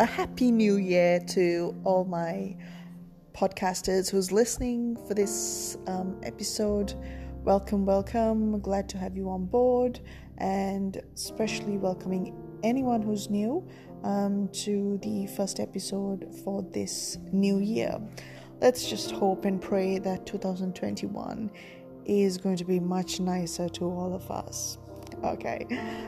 a happy new year to all my podcasters who's listening for this um, episode. Welcome, welcome. Glad to have you on board, and especially welcoming anyone who's new um, to the first episode for this new year. Let's just hope and pray that 2021 is going to be much nicer to all of us. Okay,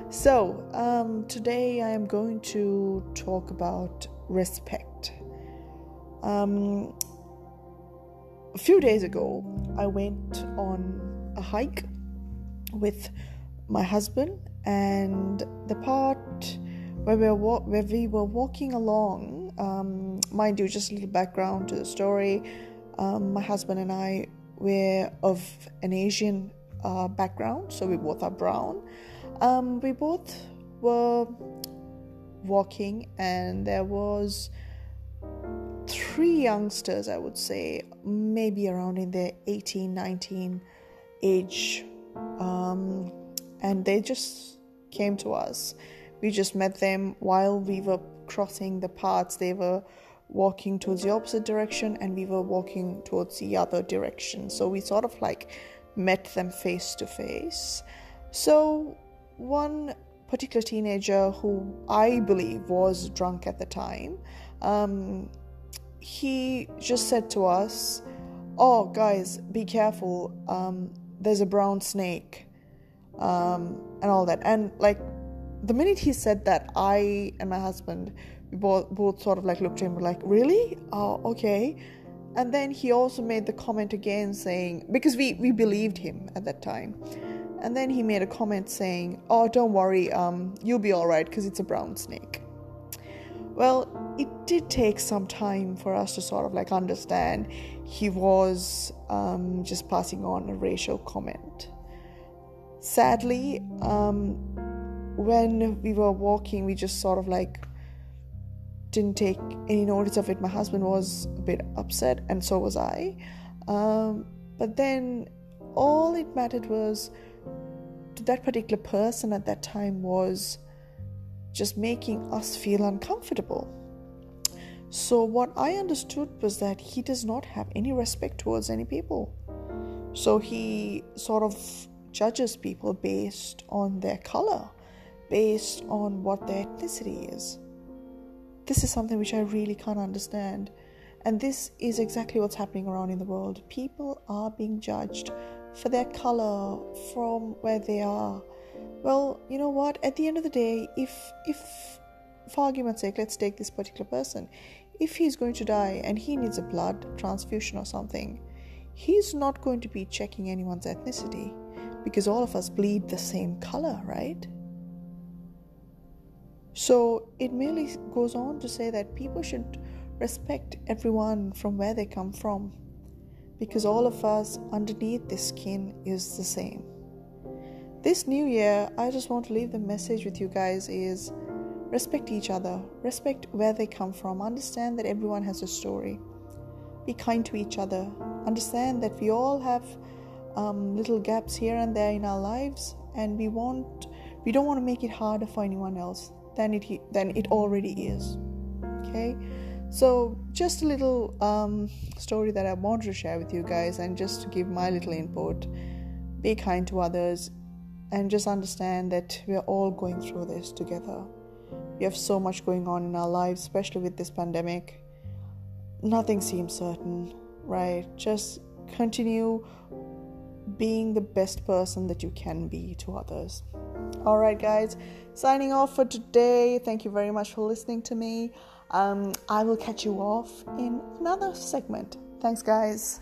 so um, today I am going to talk about respect. Um, a few days ago, I went on a hike with my husband, and the part where we were, where we were walking along, um, mind you, just a little background to the story. Um, my husband and I were of an Asian uh, background, so we both are brown. Um, we both were walking, and there was three youngsters, I would say, maybe around in their 18, 19 age, um, and they just came to us. We just met them while we were crossing the paths. They were walking towards the opposite direction, and we were walking towards the other direction. So we sort of like met them face to face. So, one particular teenager who I believe was drunk at the time, um, he just said to us, Oh, guys, be careful. Um, there's a brown snake, um, and all that. And like, the minute he said that, I and my husband, we both, both sort of like looked at him, like, Really? Oh, okay. And then he also made the comment again saying, because we, we believed him at that time. And then he made a comment saying, Oh, don't worry, um, you'll be alright because it's a brown snake. Well, it did take some time for us to sort of like understand he was um, just passing on a racial comment. Sadly, um, when we were walking, we just sort of like didn't take any notice of it. My husband was a bit upset, and so was I. Um, but then all it mattered was that particular person at that time was just making us feel uncomfortable. So, what I understood was that he does not have any respect towards any people. So, he sort of judges people based on their color, based on what their ethnicity is. This is something which I really can't understand. And this is exactly what's happening around in the world. People are being judged for their color from where they are. Well, you know what? At the end of the day, if if for argument's sake, let's take this particular person. If he's going to die and he needs a blood transfusion or something, he's not going to be checking anyone's ethnicity because all of us bleed the same color, right? So it merely goes on to say that people should respect everyone from where they come from because all of us underneath this skin is the same. This new year, I just want to leave the message with you guys is respect each other, respect where they come from, understand that everyone has a story. Be kind to each other. Understand that we all have um, little gaps here and there in our lives, and we want we don't want to make it harder for anyone else than it than it already is. Okay, so just a little um, story that I wanted to share with you guys, and just to give my little input. Be kind to others, and just understand that we are all going through this together. We have so much going on in our lives, especially with this pandemic. Nothing seems certain, right? Just continue being the best person that you can be to others. All right, guys, signing off for today. Thank you very much for listening to me. Um, I will catch you off in another segment. Thanks, guys.